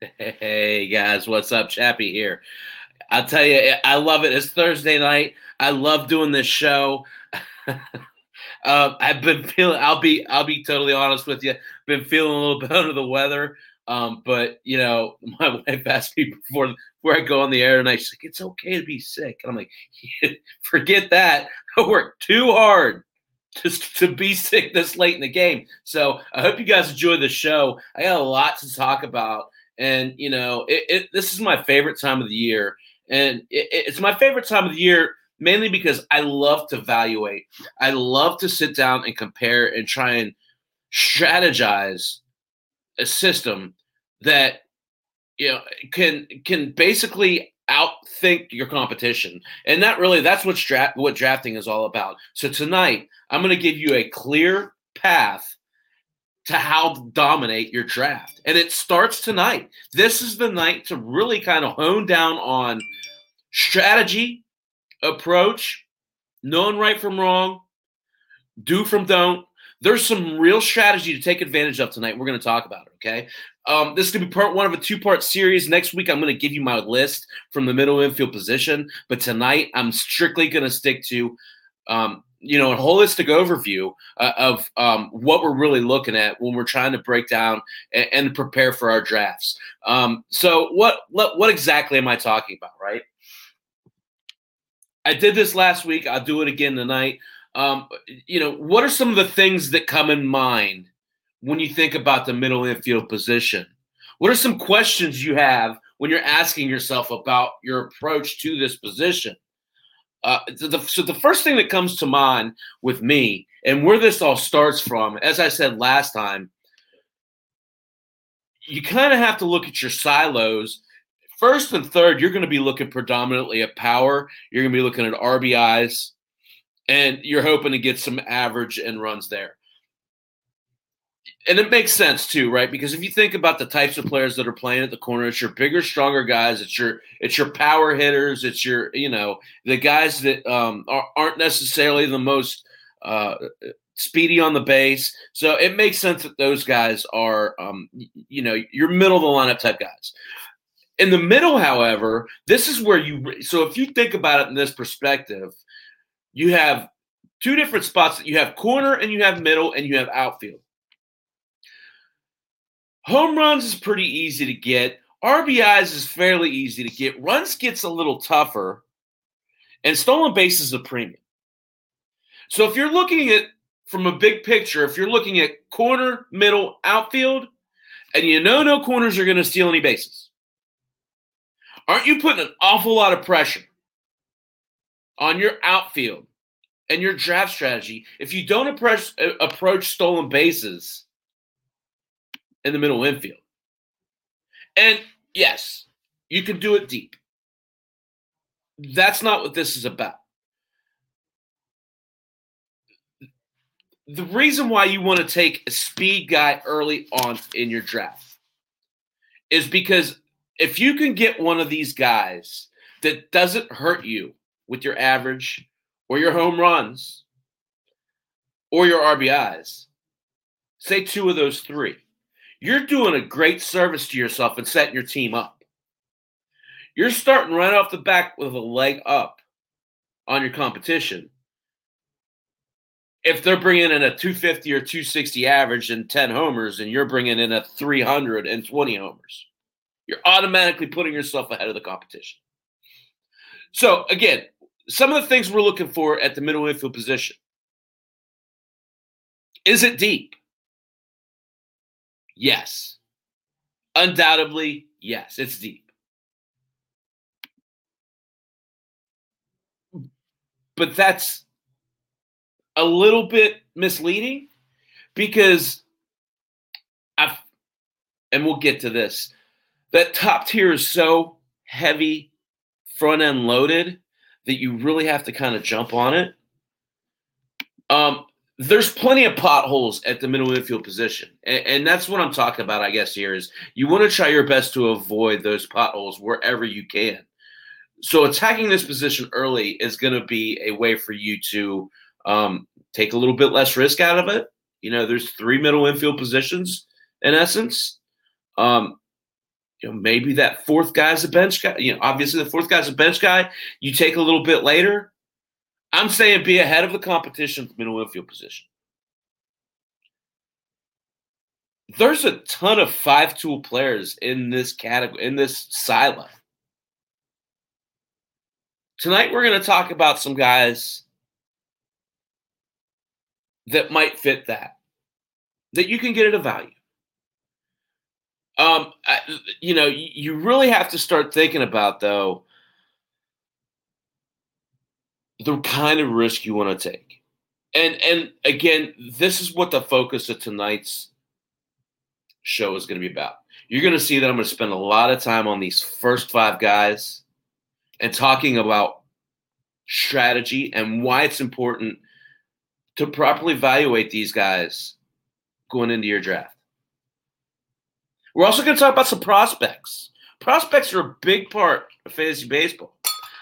Hey guys, what's up? Chappie here. I'll tell you, I love it. It's Thursday night. I love doing this show. uh, I've been feeling. I'll be. I'll be totally honest with you. Been feeling a little bit under the weather. Um, but you know, my wife asked me before before I go on the air tonight. She's like, "It's okay to be sick," and I'm like, "Forget that. I work too hard just to be sick this late in the game." So I hope you guys enjoy the show. I got a lot to talk about, and you know, it, it, this is my favorite time of the year, and it, it's my favorite time of the year mainly because I love to evaluate. I love to sit down and compare and try and strategize a system that you know can can basically outthink your competition. And that really that's what dra- what drafting is all about. So tonight i'm going to give you a clear path to how to dominate your draft. And it starts tonight. This is the night to really kind of hone down on strategy approach knowing right from wrong do from don't. There's some real strategy to take advantage of tonight. We're going to talk about it okay? Um, this is going to be part one of a two part series. Next week, I'm going to give you my list from the middle infield position. But tonight, I'm strictly going to stick to, um, you know, a holistic overview uh, of um, what we're really looking at when we're trying to break down and, and prepare for our drafts. Um, so, what, what what exactly am I talking about? Right. I did this last week. I'll do it again tonight. Um, you know, what are some of the things that come in mind when you think about the middle infield position? What are some questions you have when you're asking yourself about your approach to this position? Uh, the, so the first thing that comes to mind with me and where this all starts from, as I said last time, you kind of have to look at your silos. First and third, you're going to be looking predominantly at power. You're going to be looking at RBIs, and you're hoping to get some average and runs there and it makes sense too, right? Because if you think about the types of players that are playing at the corner, it's your bigger, stronger guys. It's your it's your power hitters. It's your you know the guys that um, are, not necessarily the most uh, speedy on the base. So it makes sense that those guys are um, you know your middle of the lineup type guys. In the middle, however, this is where you. So if you think about it in this perspective, you have two different spots. That you have corner and you have middle and you have outfield Home runs is pretty easy to get. RBIs is fairly easy to get. Runs gets a little tougher. And stolen base is a premium. So if you're looking at from a big picture, if you're looking at corner, middle, outfield, and you know no corners are going to steal any bases, aren't you putting an awful lot of pressure on your outfield and your draft strategy if you don't approach, approach stolen bases in the middle infield. And yes, you can do it deep. That's not what this is about. The reason why you want to take a speed guy early on in your draft is because if you can get one of these guys that doesn't hurt you with your average or your home runs or your RBIs, say two of those three you're doing a great service to yourself and setting your team up. You're starting right off the back with a leg up on your competition. If they're bringing in a 250 or 260 average and 10 homers, and you're bringing in a 320 homers, you're automatically putting yourself ahead of the competition. So, again, some of the things we're looking for at the middle infield position is it deep? Yes. Undoubtedly, yes, it's deep. But that's a little bit misleading because I've, and we'll get to this, that top tier is so heavy, front end loaded that you really have to kind of jump on it. Um, there's plenty of potholes at the middle infield position. And, and, that's what I'm talking about, I guess, here is you want to try your best to avoid those potholes wherever you can. So attacking this position early is going to be a way for you to um, take a little bit less risk out of it. You know, there's three middle infield positions in essence. Um, you know, maybe that fourth guy's a bench guy. You know, obviously the fourth guy's a bench guy. You take a little bit later. I'm saying be ahead of the competition middle infield position. There's a ton of five tool players in this category, in this silo. Tonight we're going to talk about some guys that might fit that, that you can get at a value. Um, I, you know, you really have to start thinking about though the kind of risk you want to take. And and again, this is what the focus of tonight's show is going to be about. You're going to see that I'm going to spend a lot of time on these first five guys and talking about strategy and why it's important to properly evaluate these guys going into your draft. We're also going to talk about some prospects. Prospects are a big part of fantasy baseball.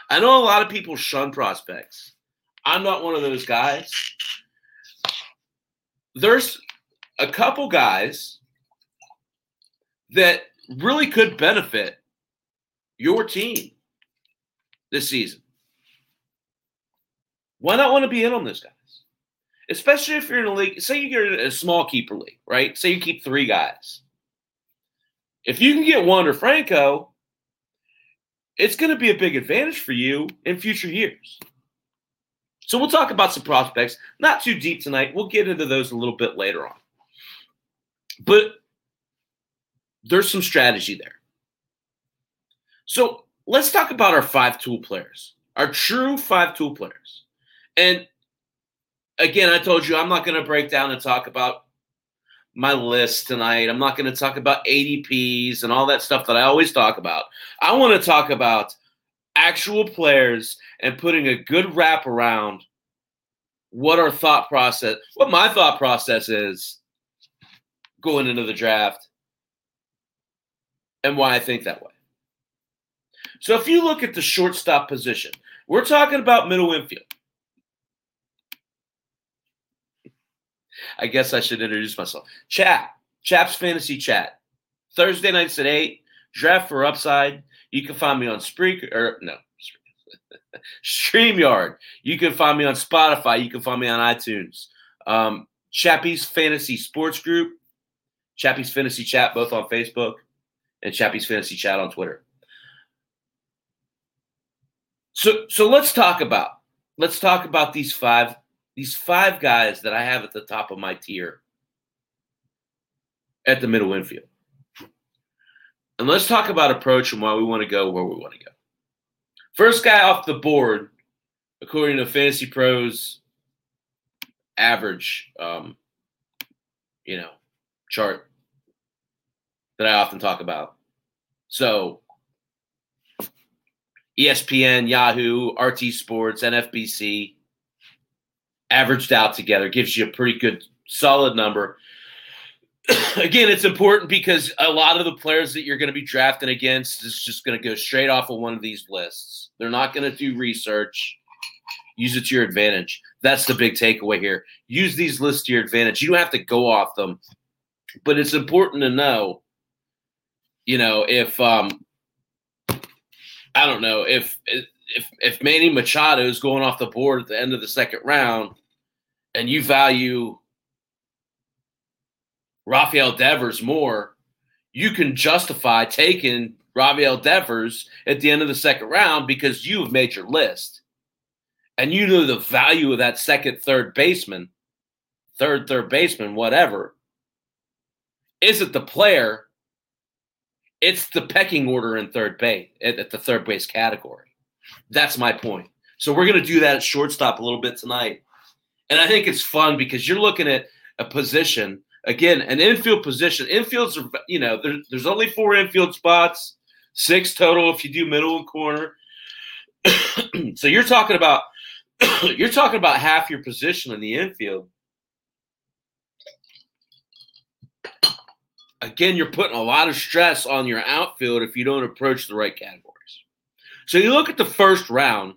I know a lot of people shun prospects. I'm not one of those guys. There's a couple guys that really could benefit your team this season. Why not want to be in on those guys? Especially if you're in a league, say you're in a small keeper league, right? Say you keep three guys. If you can get one Wander Franco, it's going to be a big advantage for you in future years. So we'll talk about some prospects. Not too deep tonight. We'll get into those a little bit later on. But there's some strategy there. So let's talk about our five tool players, our true five tool players. And again, I told you I'm not going to break down and talk about my list tonight. I'm not going to talk about ADPs and all that stuff that I always talk about. I want to talk about actual players and putting a good wrap around what our thought process, what my thought process is going into the draft and why I think that way. So if you look at the shortstop position, we're talking about middle infield. I guess I should introduce myself. Chat, Chaps Fantasy Chat. Thursday nights at 8, Draft for Upside. You can find me on Spreaker, or no, StreamYard. You can find me on Spotify. You can find me on iTunes. Um, Chappie's Fantasy Sports Group, Chappie's Fantasy Chat, both on Facebook, and Chappie's Fantasy Chat on Twitter. So, so let's talk about let's talk about these five these five guys that I have at the top of my tier at the middle infield. And let's talk about approach and why we want to go where we want to go. First guy off the board, according to Fantasy Pros average, um, you know, chart that I often talk about. So ESPN, Yahoo, RT Sports, NFBC, averaged out together gives you a pretty good solid number. Again, it's important because a lot of the players that you're going to be drafting against is just going to go straight off of one of these lists. They're not going to do research. Use it to your advantage. That's the big takeaway here. Use these lists to your advantage. You don't have to go off them, but it's important to know, you know, if um I don't know if if if Manny Machado is going off the board at the end of the second round, and you value Rafael Devers more, you can justify taking Rafael Devers at the end of the second round because you have made your list. And you know the value of that second, third baseman, third, third baseman, whatever, isn't the player, it's the pecking order in third base, at the third base category. That's my point. So we're going to do that at shortstop a little bit tonight. And I think it's fun because you're looking at a position, again, an infield position. Infields are, you know, there, there's only four infield spots, six total if you do middle and corner. so you're talking about you're talking about half your position in the infield. Again, you're putting a lot of stress on your outfield if you don't approach the right category. So you look at the first round,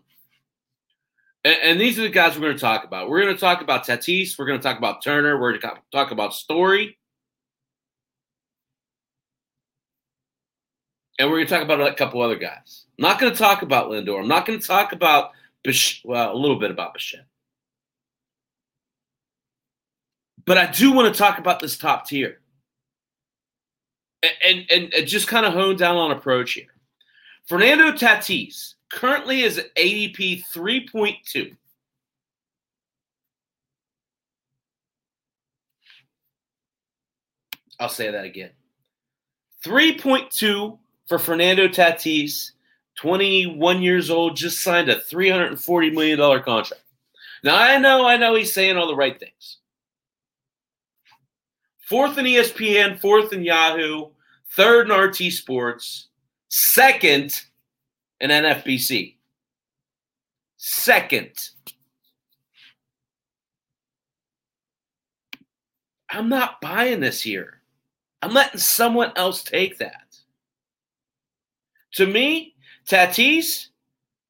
and, and these are the guys we're going to talk about. We're going to talk about Tatis. We're going to talk about Turner. We're going to talk about Story. and we're going to talk about a couple other guys. I'm not going to talk about Lindor. I'm not going to talk about Bish- well, a little bit about Bichette. But I do want to talk about this top tier. And, and, and just kind of hone down on approach here. Fernando Tatis currently is ADP 3.2. I'll say that again. 3.2 for Fernando Tatis, 21 years old, just signed a $340 million contract. Now, I know, I know he's saying all the right things. Fourth in ESPN, fourth in Yahoo, third in RT Sports, second in NFBC. Second. I'm not buying this here. I'm letting someone else take that. To me, Tatis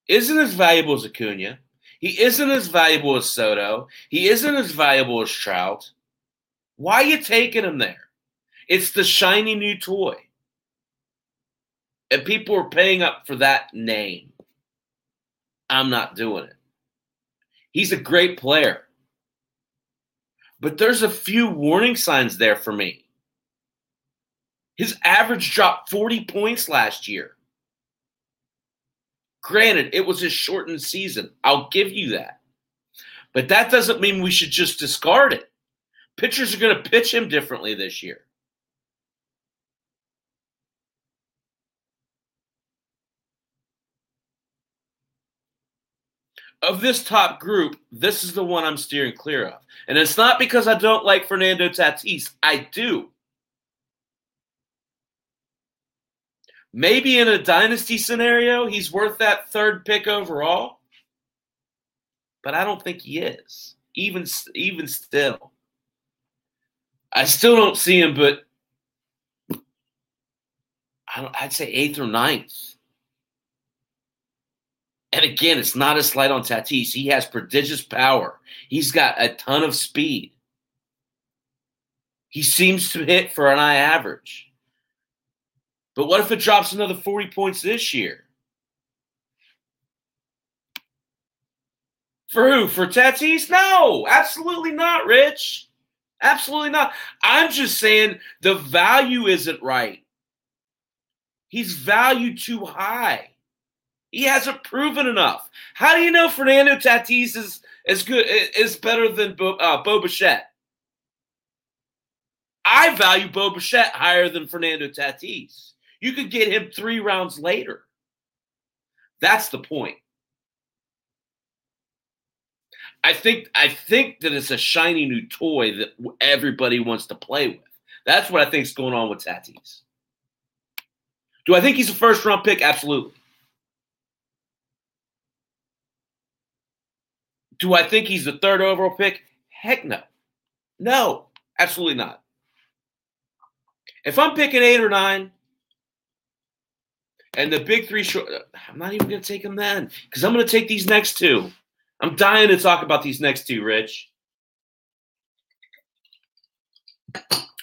isn't as valuable as Acuna. He isn't as valuable as Soto. He isn't as valuable as Trout. Why are you taking him there? It's the shiny new toy. And people are paying up for that name. I'm not doing it. He's a great player. But there's a few warning signs there for me. His average dropped 40 points last year. Granted, it was a shortened season. I'll give you that. But that doesn't mean we should just discard it. Pitchers are going to pitch him differently this year. Of this top group, this is the one I'm steering clear of. And it's not because I don't like Fernando Tatis. I do. Maybe in a dynasty scenario, he's worth that third pick overall. But I don't think he is. Even even still. I still don't see him, but I would say eighth or ninth. And again, it's not a slight on Tatis. He has prodigious power. He's got a ton of speed. He seems to hit for an eye average. But what if it drops another 40 points this year? For who? For Tatis? No, absolutely not, Rich. Absolutely not. I'm just saying the value isn't right. He's valued too high. He hasn't proven enough. How do you know Fernando Tatis is as good is better than Bo, uh, Bo Bichette? I value Bo Bichette higher than Fernando Tatis. You could get him three rounds later. That's the point. I think I think that it's a shiny new toy that everybody wants to play with. That's what I think is going on with Tatis. Do I think he's a first round pick? Absolutely. Do I think he's the third overall pick? Heck no. No, absolutely not. If I'm picking eight or nine, and the big three short, I'm not even going to take them then because I'm going to take these next two. I'm dying to talk about these next two, Rich.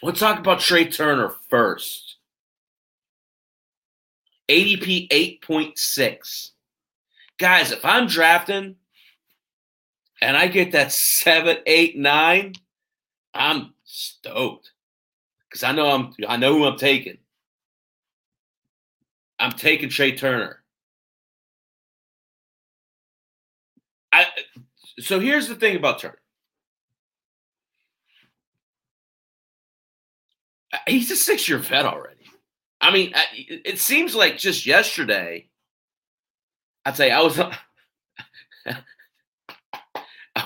Let's talk about Trea Turner first. ADP 8.6. Guys, if I'm drafting and I get that seven, eight, nine, I'm stoked. Because I know I'm I know who I'm taking. I'm taking Trea Turner. I so here's the thing about Turner. Uh, he's a six-year vet already. I mean, it seems like just yesterday. I'd say I was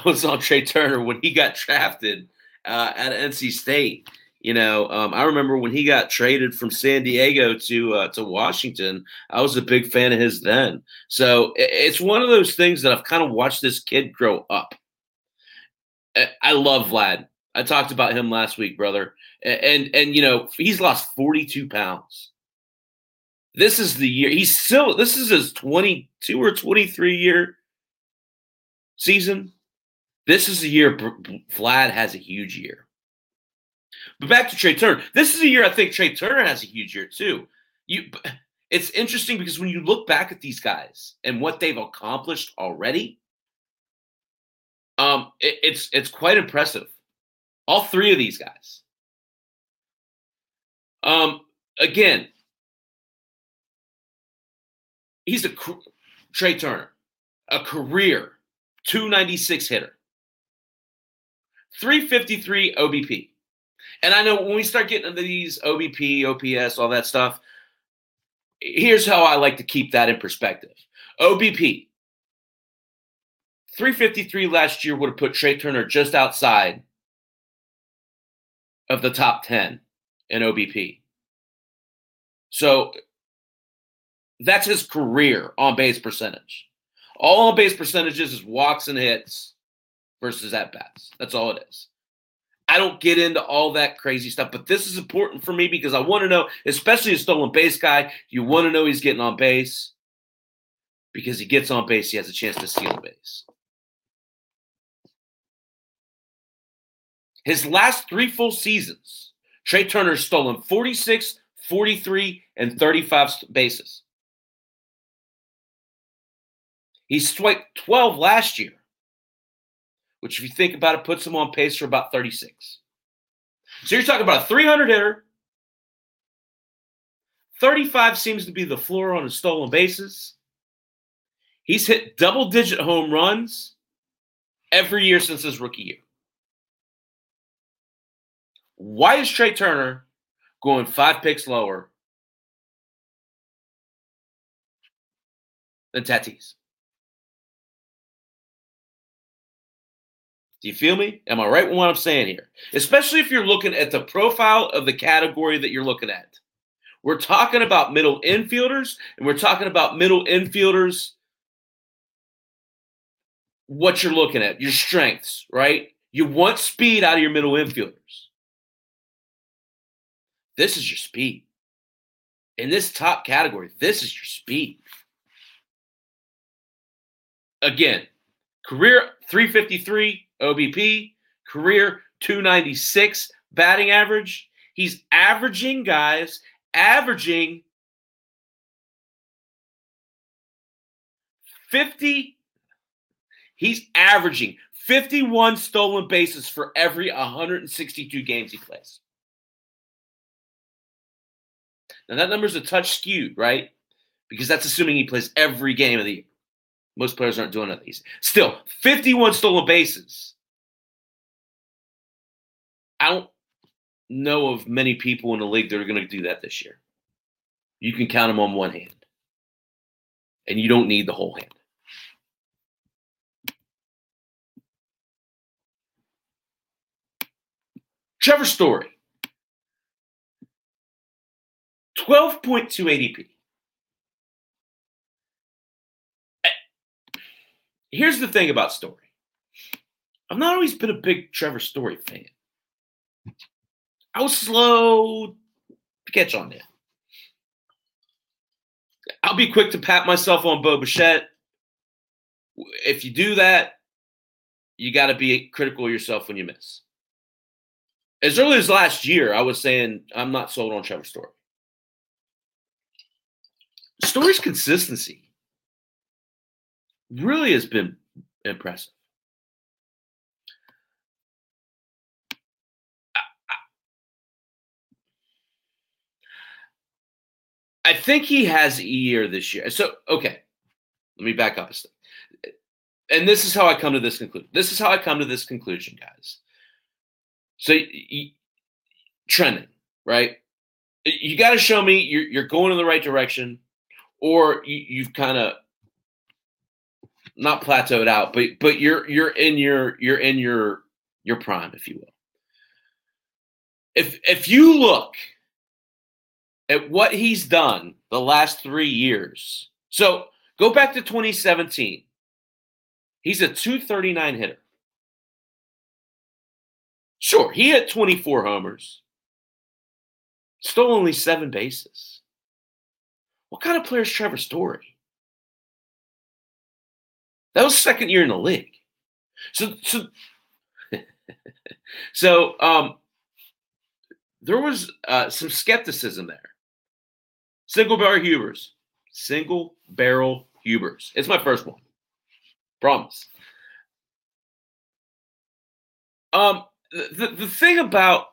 I was on Trea Turner when he got drafted uh, at NC State, you know, um, I remember when he got traded from San Diego to uh, to Washington. I was a big fan of his then. So it's one of those things that I've kind of watched this kid grow up. I love Vlad. I talked about him last week, brother, and and you know he's lost forty two pounds. This is the year he's still. This is his twenty two or twenty three year season. This is the year Vlad has a huge year. But back to Trea Turner. This is a year I think Trea Turner has a huge year too. You it's interesting because when you look back at these guys and what they've accomplished already, um, it, it's it's quite impressive. All three of these guys. Um, again, he's a Trea Turner, a career 296 hitter, 353 OBP. And I know when we start getting into these OBP, OPS, all that stuff, here's how I like to keep that in perspective. OBP, 353 last year would have put Trea Turner just outside of the top 10 in OBP. So that's his career on base percentage. All on base percentages is walks and hits versus at bats. That's all it is. I don't get into all that crazy stuff, but this is important for me because I want to know, especially a stolen base guy, you want to know he's getting on base because he gets on base, he has a chance to steal a base. His last three full seasons, Trea Turner's stolen 46, 43, and 35 bases. He swiped 12 last year which, if you think about it, puts him on pace for about 36. So you're talking about a 300 hitter. 35 seems to be the floor on his stolen bases. He's hit double digit home runs every year since his rookie year. Why is Trea Turner going five picks lower than Tatis? Do you feel me? Am I right with what I'm saying here? Especially if you're looking at the profile of the category that you're looking at. We're talking about middle infielders, and we're talking about middle infielders. What you're looking at, your strengths, right? You want speed out of your middle infielders. This is your speed. In this top category, this is your speed. Again, career 353, OBP, career 296 batting average. He's averaging, guys, averaging 50. He's averaging 51 stolen bases for every 162 games he plays. Now, that number's a touch skewed, right? Because that's assuming he plays every game of the year. Most players aren't doing these. Still, 51 stolen bases. I don't know of many people in the league that are going to do that this year. You can count them on one hand, and you don't need the whole hand. Trevor Story, 12.2 ADP. Here's the thing about Story. I've not always been a big Trevor Story fan. I was slow to catch on that. I'll be quick to pat myself on Bo Bichette. If you do that, you got to be critical of yourself when you miss. As early as last year, I was saying I'm not sold on Trevor Story. Story's consistency really has been impressive. I think he has a year this year. So, okay, let me back up a step. And this is how I come to this conclusion. This is how I come to this conclusion, guys. So, trending, right? You got to show me you're, you're going in the right direction, or you, you've kind of not plateaued out, but but you're you're in your you're in your your prime, if you will. If if you look at what he's done the last three years, so go back to 2017. He's a 239 hitter. Sure, he had 24 homers, stole only seven bases. What kind of player is Trevor Story? That was second year in the league. So so so um there was uh, some skepticism there. Single barrel Hubers. Single barrel Hubers. It's my first one. Promise. Um, the, the thing about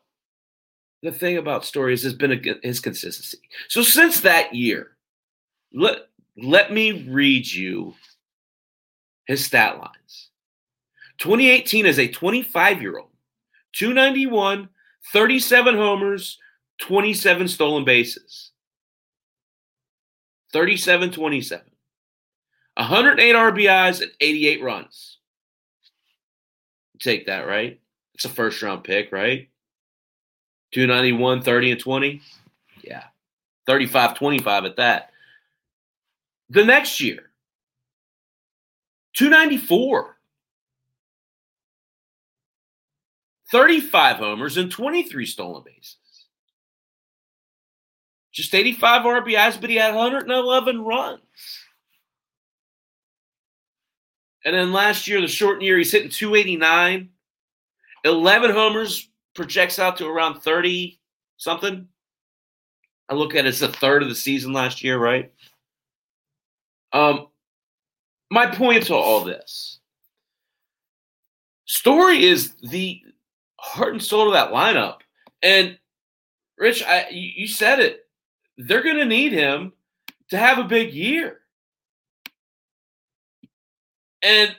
the thing about stories has been a, his consistency. So since that year, let let me read you his stat lines. 2018 as a 25 year old, 291, 37 homers, 27 stolen bases. 37 27. 108 RBIs and 88 runs. Take that, right? It's a first round pick, right? 291, 30, and 20. Yeah. 35, 25 at that. The next year, 294. 35 homers and 23 stolen bases. Just 85 RBIs, but he had 111 runs. And then last year, the shortened year, he's hitting 289, 11 homers, projects out to around 30 something. I look at it as a third of the season last year, right? Um, my point to all this Story is the heart and soul of that lineup. And Rich, I, you said it they're going to need him to have a big year. And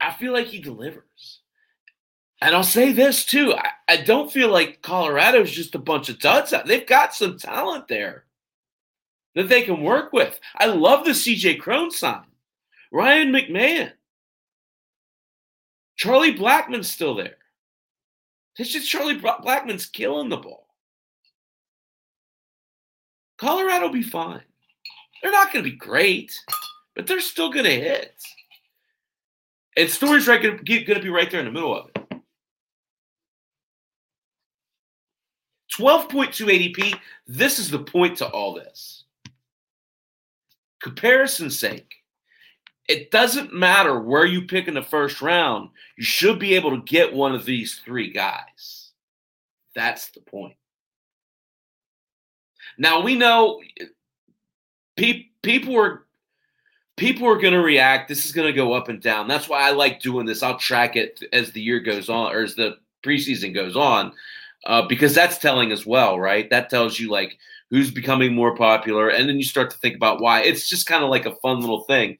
I feel like he delivers. And I'll say this too. I, I don't feel like Colorado's just a bunch of duds. They've got some talent there that they can work with. I love the CJ Cron sign. Ryan McMahon. Charlie Blackmon's still there. It's just Charlie Blackmon's killing the ball. Colorado be fine. They're not going to be great, but they're still going to hit. And Story's right going to be right there in the middle of it. 12.2 ADP. This is the point to all this. Comparison's sake, it doesn't matter where you pick in the first round. You should be able to get one of these three guys. That's the point. Now we know pe- people are people are going to react. This is going to go up and down. That's why I like doing this. I'll track it as the year goes on or as the preseason goes on, uh, because that's telling as well, right? That tells you like who's becoming more popular, and then you start to think about why. It's just kind of like a fun little thing.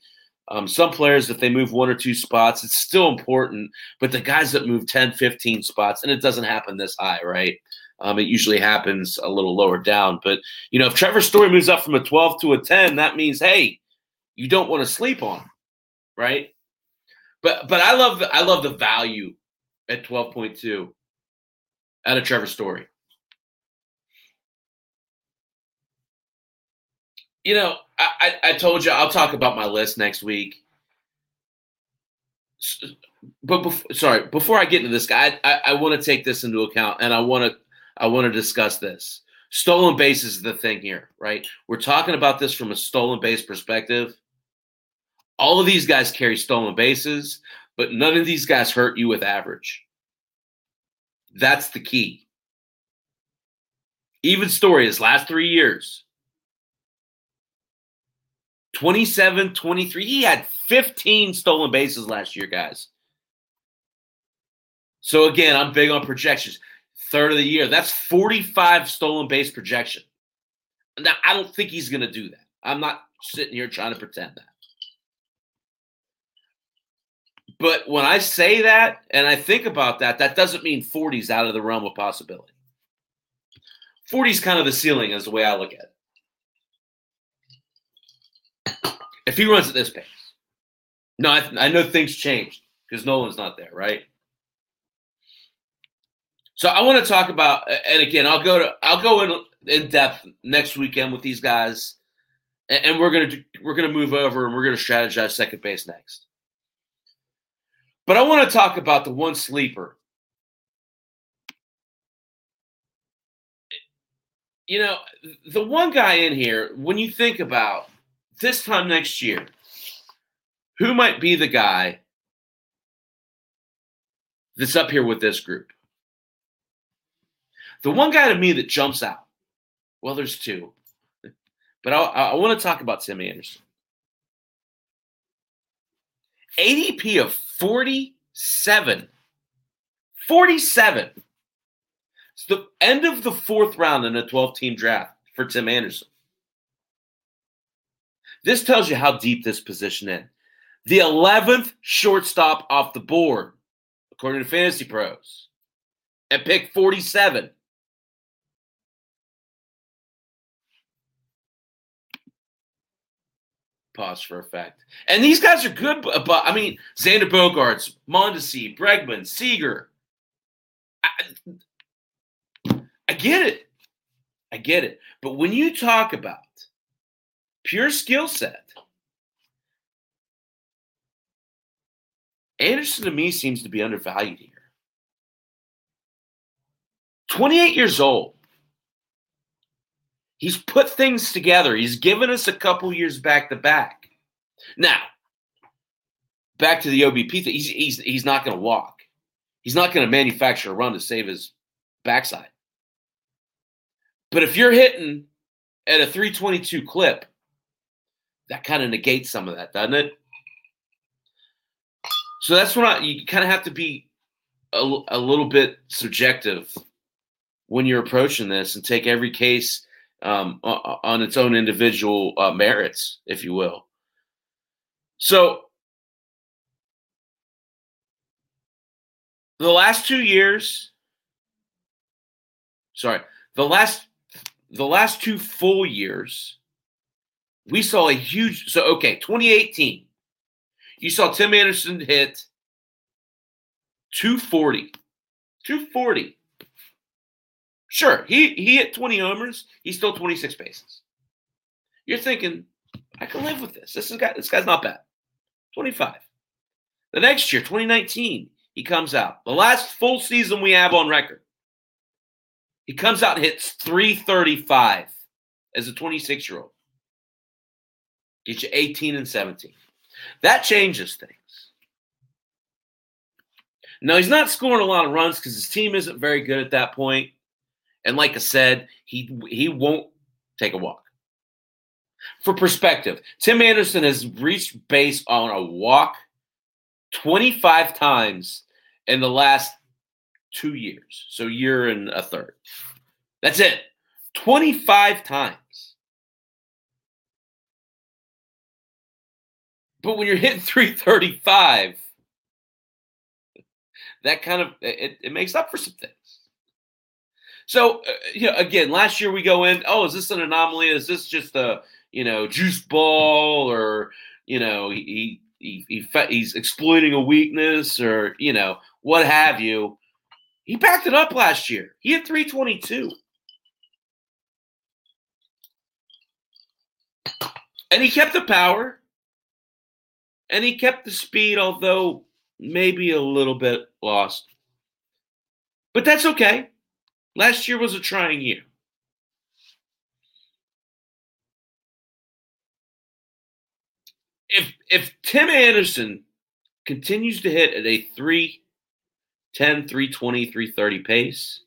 Um, some players, if they move one or two spots, it's still important. But the guys that move 10, 15 spots, and it doesn't happen this high, right? Um, it usually happens a little lower down. But, you know, if Trevor Story moves up from a 12 to a 10, that means, hey, you don't want to sleep on him, right? But but I love I love the value at 12.2 out of Trevor Story. You know, I, I, I told you I'll talk about my list next week. But before, sorry, before I get into this guy, I, I, I want to take this into account, and I want to I want to discuss this. Stolen base is the thing here, right? We're talking about this from a stolen base perspective. All of these guys carry stolen bases, but none of these guys hurt you with average. That's the key. Even story his last three years 27, 23. He had 15 stolen bases last year, guys. So again, I'm big on projections third of the year. That's 45 stolen base projection. Now, I don't think he's going to do that. I'm not sitting here trying to pretend that. But when I say that and I think about that, that doesn't mean 40 is out of the realm of possibility. 40 is kind of the ceiling, is the way I look at it. If he runs at this pace. No, I, I know things changed because Nolan's not there, right? So I want to talk about, and again, I'll go to I'll go in in depth next weekend with these guys, and, and we're gonna do, we're gonna move over and we're gonna strategize second base next. But I want to talk about the one sleeper. You know, the one guy in here, when you think about this time next year, who might be the guy that's up here with this group? The one guy to me that jumps out, well, there's two. But I, I want to talk about Tim Anderson. ADP of 47. 47. It's the end of the fourth round in a 12 team draft for Tim Anderson. This tells you how deep this position is. The 11th shortstop off the board, according to Fantasy Pros, at pick 47. Pause for effect. And these guys are good, but, I mean, Xander Bogaerts, Mondesi, Bregman, Seager. I, I get it. I get it. But when you talk about pure skill set, Anderson to me seems to be undervalued here. 28 years old. He's put things together. He's given us a couple years back to back. Now, back to the OBP thing. He's he's he's not going to walk. He's not going to manufacture a run to save his backside. But if you're hitting at a 322 clip, that kind of negates some of that, doesn't it? So that's when I, you kind of have to be a, a little bit subjective when you're approaching this and take every case um, on its own individual uh, merits, if you will. So, the last two years, sorry, the last the last two full years, we saw a huge. So, okay, 2018, you saw Tim Anderson hit 240, 240. Sure, he he hit 20 homers. He's still 26 bases. You're thinking, I can live with this. This is guy. This guy's not bad. 25. The next year, 2019, he comes out. The last full season we have on record. He comes out and hits 335 as a 26 year old. Get you 18 and 17. That changes things. Now, he's not scoring a lot of runs because his team isn't very good at that point. And like I said, he he won't take a walk. For perspective, Tim Anderson has reached base on a walk 25 times in the last two years. So year and a third. That's it. 25 times. But when you're hitting 335, that kind of it, it makes up for some things. So, uh, you know, again, last year we go in, oh, is this an anomaly? Is this just a, you know, juice ball or, you know, he, he, he, he's exploiting a weakness or, you know, what have you. He backed it up last year. He had 322. And he kept the power and he kept the speed, although maybe a little bit lost. But that's okay. Last year was a trying year. If if Tim Anderson continues to hit at a 310, 320, 330 pace,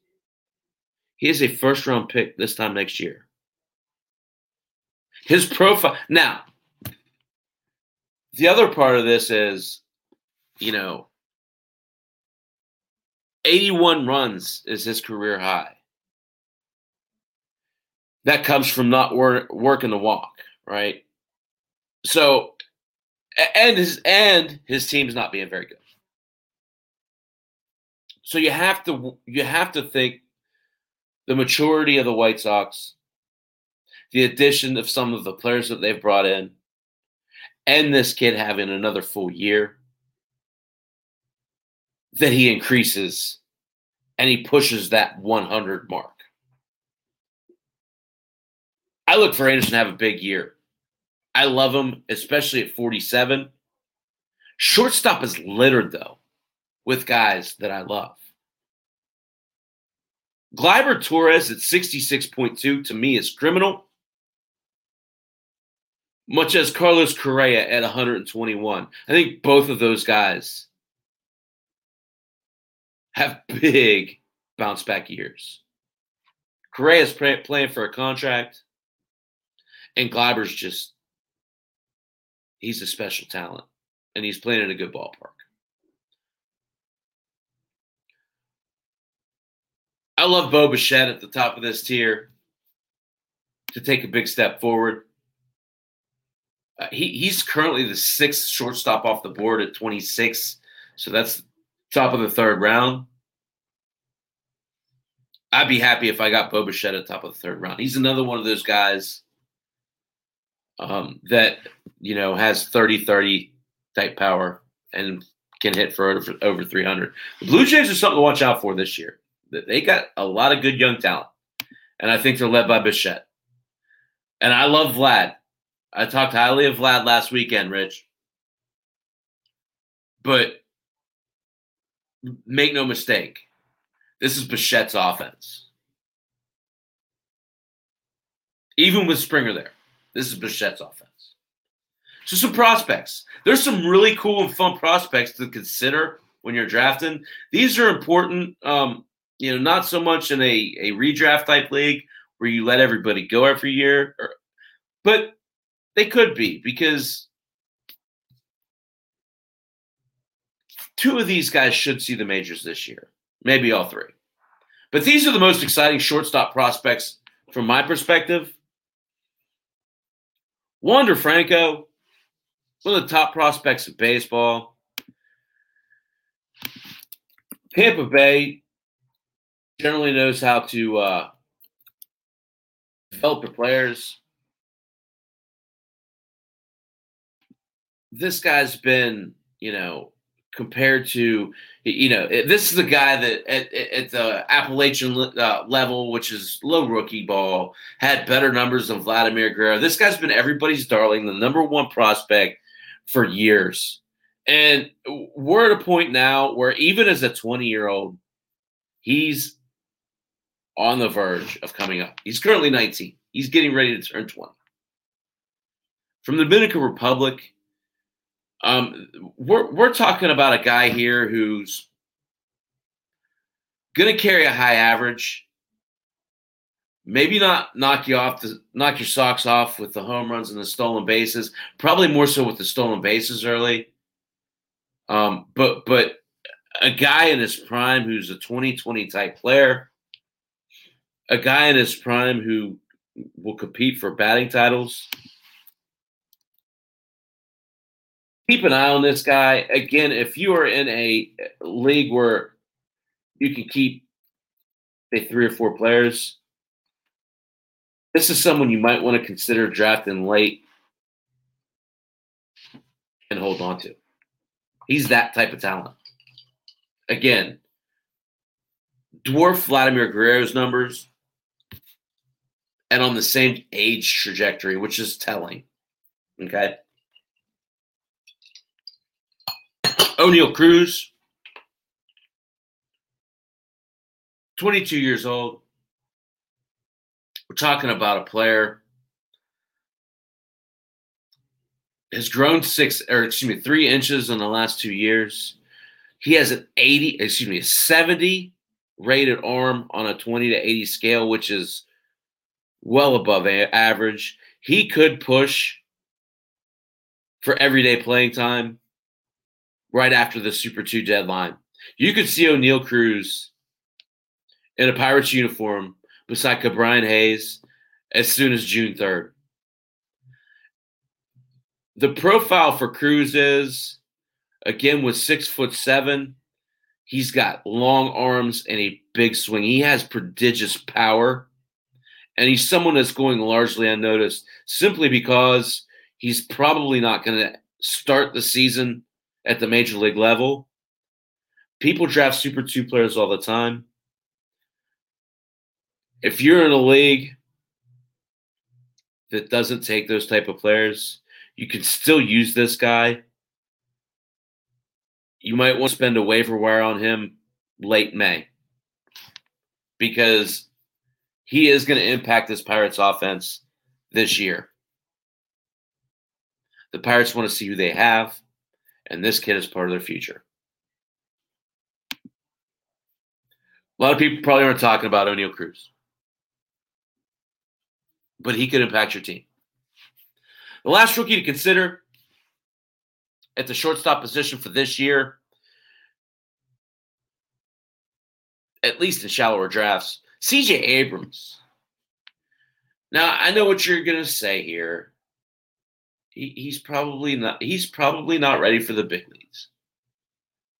he is a first round pick this time next year. His profile now, the other part of this is, you know, 81 runs is his career high. That comes from not wor- working the walk, right? So, and his and his team's not being very good. So you have to you have to think the maturity of the White Sox, the addition of some of the players that they've brought in, and this kid having another full year that he increases and he pushes that 100 mark. I look for Anderson to have a big year. I love him, especially at 47. Shortstop is littered, though, with guys that I love. Gleyber Torres at 66.2 to me is criminal, much as Carlos Correa at 121. I think both of those guys have big bounce back years. Correa's playing for a contract, And Gleyber's just, he's a special talent, and he's playing in a good ballpark. I love Bo Bichette at the top of this tier to take a big step forward. Uh, he, he's currently the sixth shortstop off the board at 26. So that's top of the third round. I'd be happy if I got Bo Bichette at top of the third round. He's another one of those guys um, that, you know, has 30 30 type power and can hit for over, over 300. The Blue Jays are something to watch out for this year. They got a lot of good young talent, and I think they're led by Bichette. And I love Vlad. I talked highly of Vlad last weekend, Rich. But make no mistake, this is Bichette's offense. Even with Springer there, this is Bichette's offense. So some prospects. There's some really cool and fun prospects to consider when you're drafting. These are important. Um, you know, not so much in a, a redraft type league where you let everybody go every year, or, but they could be because two of these guys should see the majors this year, maybe all three. But these are the most exciting shortstop prospects from my perspective. Wander Franco, one of the top prospects in baseball. Tampa Bay generally knows how to uh, develop players. This guy's been, you know, compared to, you know, this is a guy that at, at the Appalachian uh, level, which is low rookie ball, had better numbers than Vladimir Guerrero. This guy's been everybody's darling, the number one prospect for years. And we're at a point now where even as a 20 year old, he's on the verge of coming up. He's currently 19. He's getting ready to turn 20. From the Dominican Republic, um, we're we're talking about a guy here who's going to carry a high average. Maybe not knock you off the knock your socks off with the home runs and the stolen bases. Probably more so with the stolen bases early. Um, but but a guy in his prime who's a 2020 type player a guy in his prime who will compete for batting titles. Keep an eye on this guy. Again, if you are in a league where you can keep say three or four players, this is someone you might want to consider drafting late and hold on to. He's that type of talent. Again, dwarf Vladimir Guerrero's numbers, and on the same age trajectory, which is telling. Okay. Oneil Cruz, 22 years old. We're talking about a player has grown six or excuse me, three inches in the last two years. He has an 80, excuse me, a 70 rated arm on a 20 to 80 scale, which is well above a- average. He could push for everyday playing time right after the Super 2 deadline. You could see Oneil Cruz in a Pirates uniform beside Ke'Bryan Hayes as soon as June 3rd. The profile for Cruz is again with six foot seven. He's got long arms and a big swing. He has prodigious power and he's someone that's going largely unnoticed simply because he's probably not going to start the season at the major league level. People draft Super 2 players all the time. If you're in a league that doesn't take those type of players, you can still use this guy. You might want to spend a waiver wire on him late May because he is going to impact this Pirates offense this year. The Pirates want to see who they have, and this kid is part of their future. A lot of people probably aren't talking about Oneil Cruz, but he could impact your team. The last rookie to consider at the shortstop position for this year, at least in shallower drafts, CJ Abrams. Now, I know what you're going to say here. He, he's probably not he's probably not ready for the big leagues.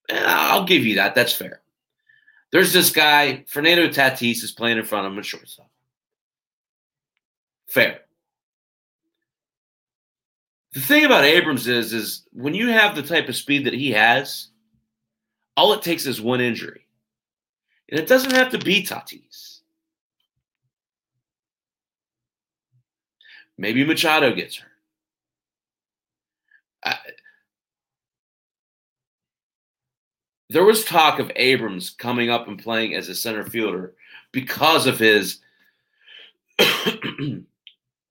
And I'll give you that. That's fair. There's this guy, Fernando Tatis, is playing in front of him at shortstop. Fair. The thing about Abrams is, is when you have the type of speed that he has, all it takes is one injury. And it doesn't have to be Tatis. Maybe Machado gets hurt. There was talk of Abrams coming up and playing as a center fielder because of his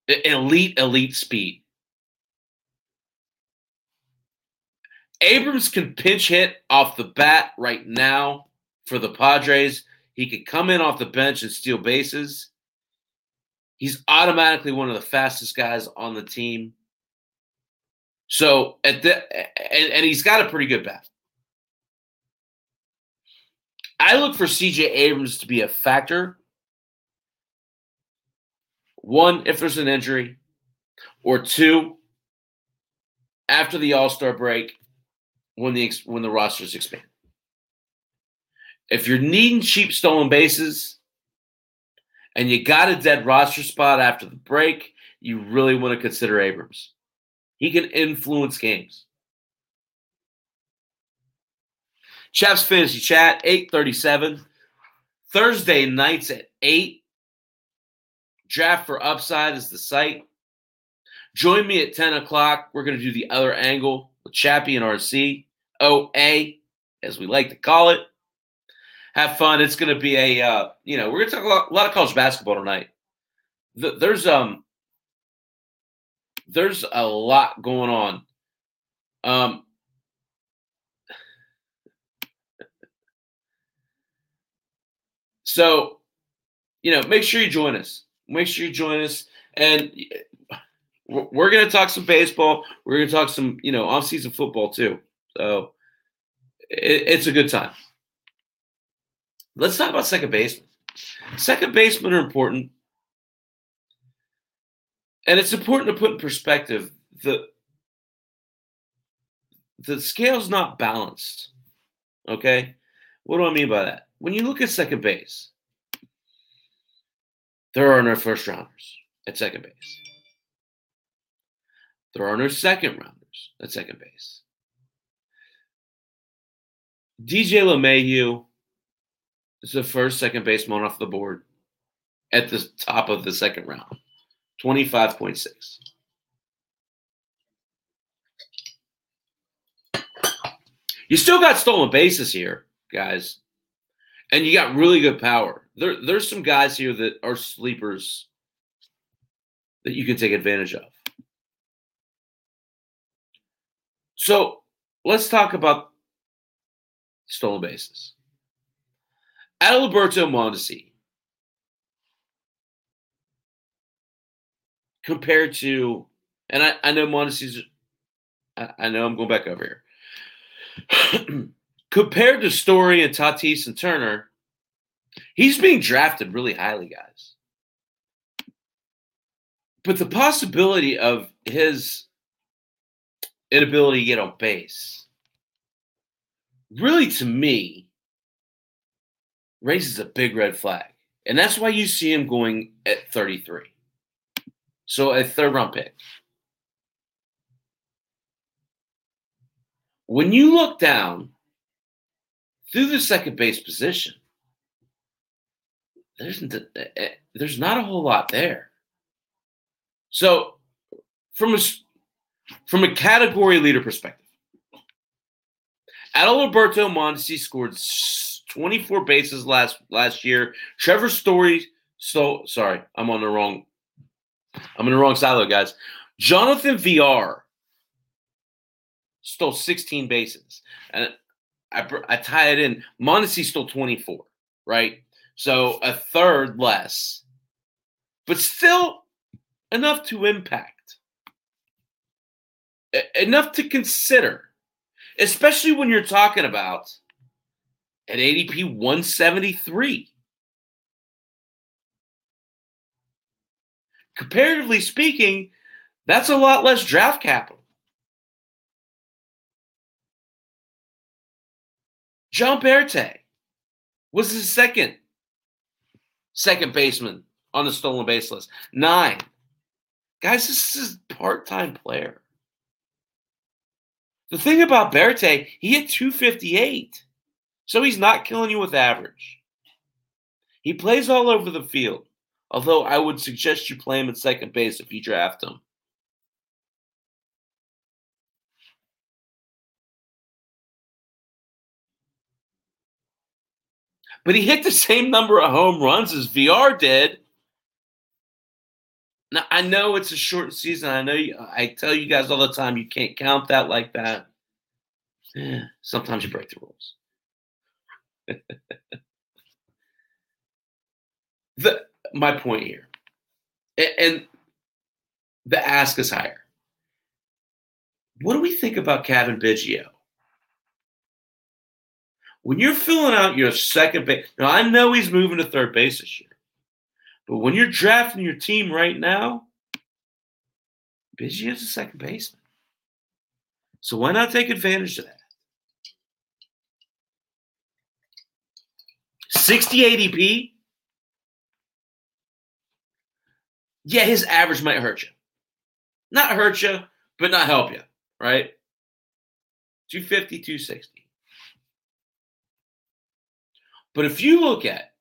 elite, elite speed. Abrams can pinch hit off the bat right now for the Padres. He could come in off the bench and steal bases. He's automatically one of the fastest guys on the team. So at the and, and he's got a pretty good bat. I look for CJ Abrams to be a factor. One, if there's an injury, or two, after the All Star break, when the when the rosters expand. If you're needing cheap stolen bases and you got a dead roster spot after the break, you really want to consider Abrams. He can influence games. Chaps Fantasy Chat, 837. Thursday nights at 8. Draft for Upside is the site. Join me at 10 o'clock. We're going to do the other angle with Chappie and RC. OA, as we like to call it. Have fun. It's going to be a, uh, you know, we're going to talk a lot, a lot, of college basketball tonight. The, there's um, there's a lot going on. Um, so, you know, make sure you join us. Make sure you join us, and we're going to talk some baseball. We're going to talk some, you know, off-season football too. So it, it's a good time. Let's talk about second baseman. Second basemen are important. And it's important to put in perspective the the scale's not balanced. Okay? What do I mean by that? When you look at second base, there are no first rounders at second base. There are no second rounders at second base. DJ LeMahieu is the first second baseman off the board at the top of the second round. 25.6. You still got stolen bases here, guys. And you got really good power. There, there's some guys here that are sleepers that you can take advantage of. So let's talk about stolen bases. Adalberto Mondesi compared to, and I, I know Mondesi's, I, I know I'm going back over here. compared to Story and Tatis and Turner, he's being drafted really highly, guys. But the possibility of his inability to get on base really to me raises a big red flag. And that's why you see him going at 33. So a third round pick. When you look down through the second base position, there's eh, eh, there's not a whole lot there. So from a from a category leader perspective, Adalberto Mondesi scored 24 bases last last year. Trevor Story, so sorry, I'm on the wrong. I'm in the wrong silo, guys. Jonathan Villar stole 16 bases, and I, I tie it in. Mondesi stole 24, right? So a third less, but still enough to impact. enough to consider, especially when you're talking about at ADP 173. Comparatively speaking, that's a lot less draft capital. Jon Berti was his second second baseman on the stolen base list. Nine. Guys, this is a part-time player. The thing about Berti, he hit 258. So he's not killing you with average. He plays all over the field. Although I would suggest you play him at second base if you draft him. But he hit the same number of home runs as Villar did. Now I know it's a short season. I know you, I tell you guys all the time you can't count that like that. Sometimes you break the rules. the my point here, and the ask is higher. What do we think about Cavan Biggio? when you're filling out your second base, now I know he's moving to third base this year, but when you're drafting your team right now, Biggio is a second baseman. So why not take advantage of that? 60 ADP? Yeah, his average might hurt you. Not hurt you, but not help you, right? 250, 260. But if you look at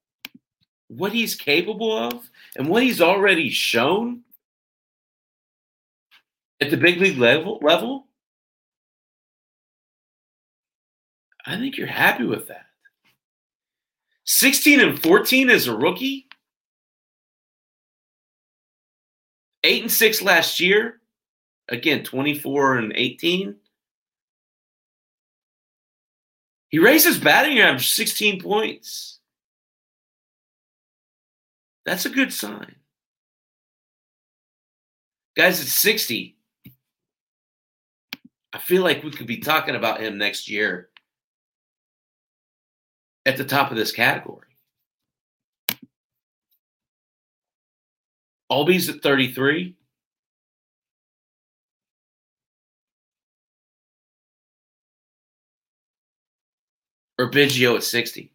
what he's capable of and what he's already shown at the big league level, level I think you're happy with that. 16 and 14 as a rookie. 8 and 6 last year. Again, 24 and 18. He raised his batting average 16 points. That's a good sign. Guys, at 60, I feel like we could be talking about him next year at the top of this category. Albies at 33. or Biggio at 60.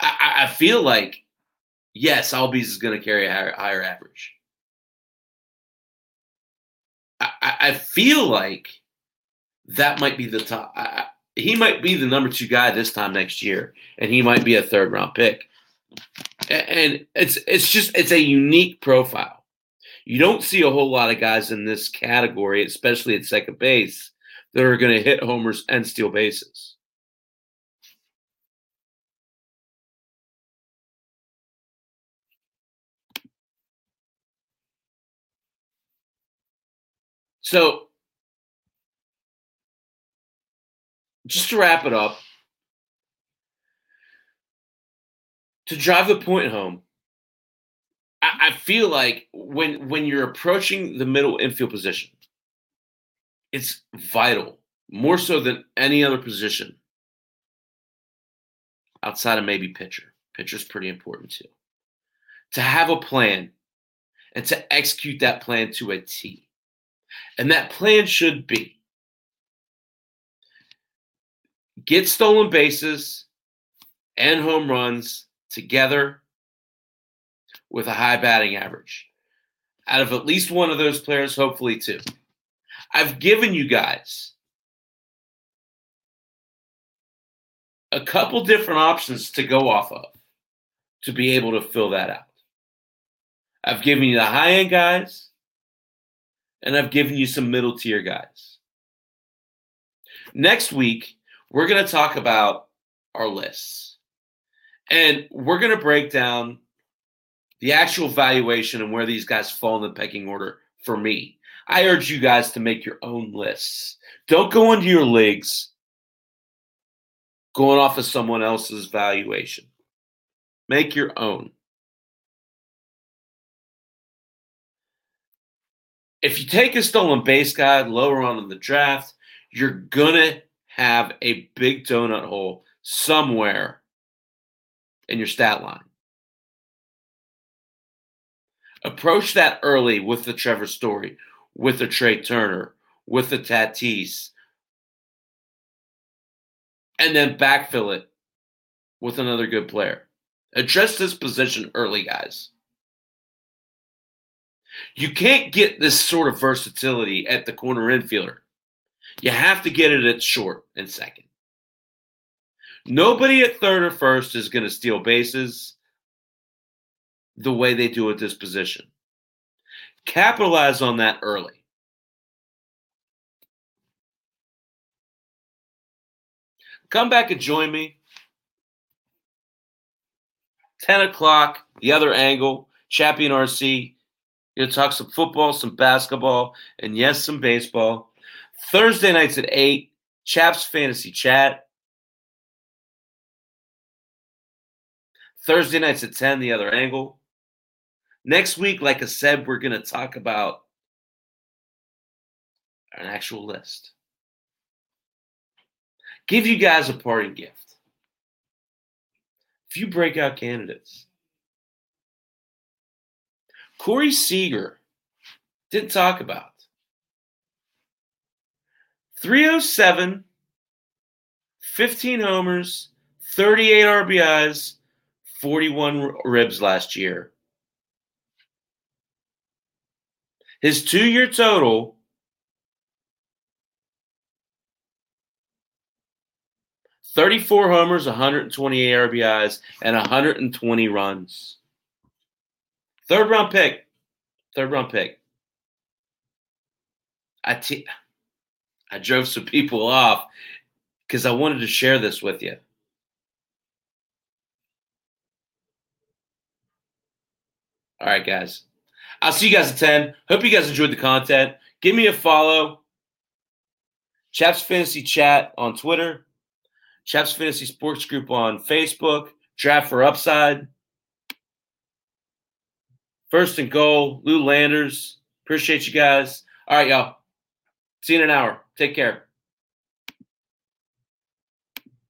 I, I feel like, yes, Albies is going to carry a higher, higher average. I, I, feel like that might be the top. I, he might be the number two guy this time next year, and he might be a third round pick. And it's it's just it's a unique profile. You don't see a whole lot of guys in this category, especially at second base, that are going to hit homers and steal bases. So, just to wrap it up, to drive the point home, I, I feel like when when you're approaching the middle infield position, it's vital more so than any other position outside of maybe pitcher. Pitcher's pretty important too. To have a plan and to execute that plan to a T. And that plan should be get stolen bases and home runs together with a high batting average. Out of at least one of those players, hopefully two. I've given you guys a couple different options to go off of to be able to fill that out. I've given you the high end guys and I've given you some middle tier guys. Next week, we're going to talk about our lists. And we're going to break down the actual valuation and where these guys fall in the pecking order for me. I urge you guys to make your own lists. Don't go into your leagues going off of someone else's valuation. Make your own. if you take a stolen base guy lower on in the draft, you're gonna have a big donut hole somewhere in your stat line. Approach that early with the Trevor Story, with the Trea Turner, with the Tatis, and then backfill it with another good player. Address this position early, guys. You can't get this sort of versatility at the corner infielder. You have to get it at short and second. Nobody at third or first is going to steal bases the way they do at this position. Capitalize on that early. Come back and join me. 10 o'clock, the other angle, Champion RC. Gonna talk some football, some basketball, and yes, some baseball. Thursday nights at 8, Chaps Fantasy Chat. Thursday nights at 10, the other angle. Next week, like I said, we're going to talk about an actual list. Give you guys a parting gift. A few breakout candidates. Corey Seager didn't talk about. 307, 15 homers, 38 RBIs, 41 ribs last year. His two year total Thirty-four homers, 128 RBIs, and 120 runs. Third round pick. Third round pick. I, t- I drove some people off because I wanted to share this with you. All right, guys. I'll see you guys at 10. Hope you guys enjoyed the content. Give me a follow. Chaps Fantasy Chat on Twitter. Chaps Fantasy Sports Group on Facebook. Draft for Upside. First and goal, Lou Landers. Appreciate you guys. All right, y'all. See you in an hour. Take care.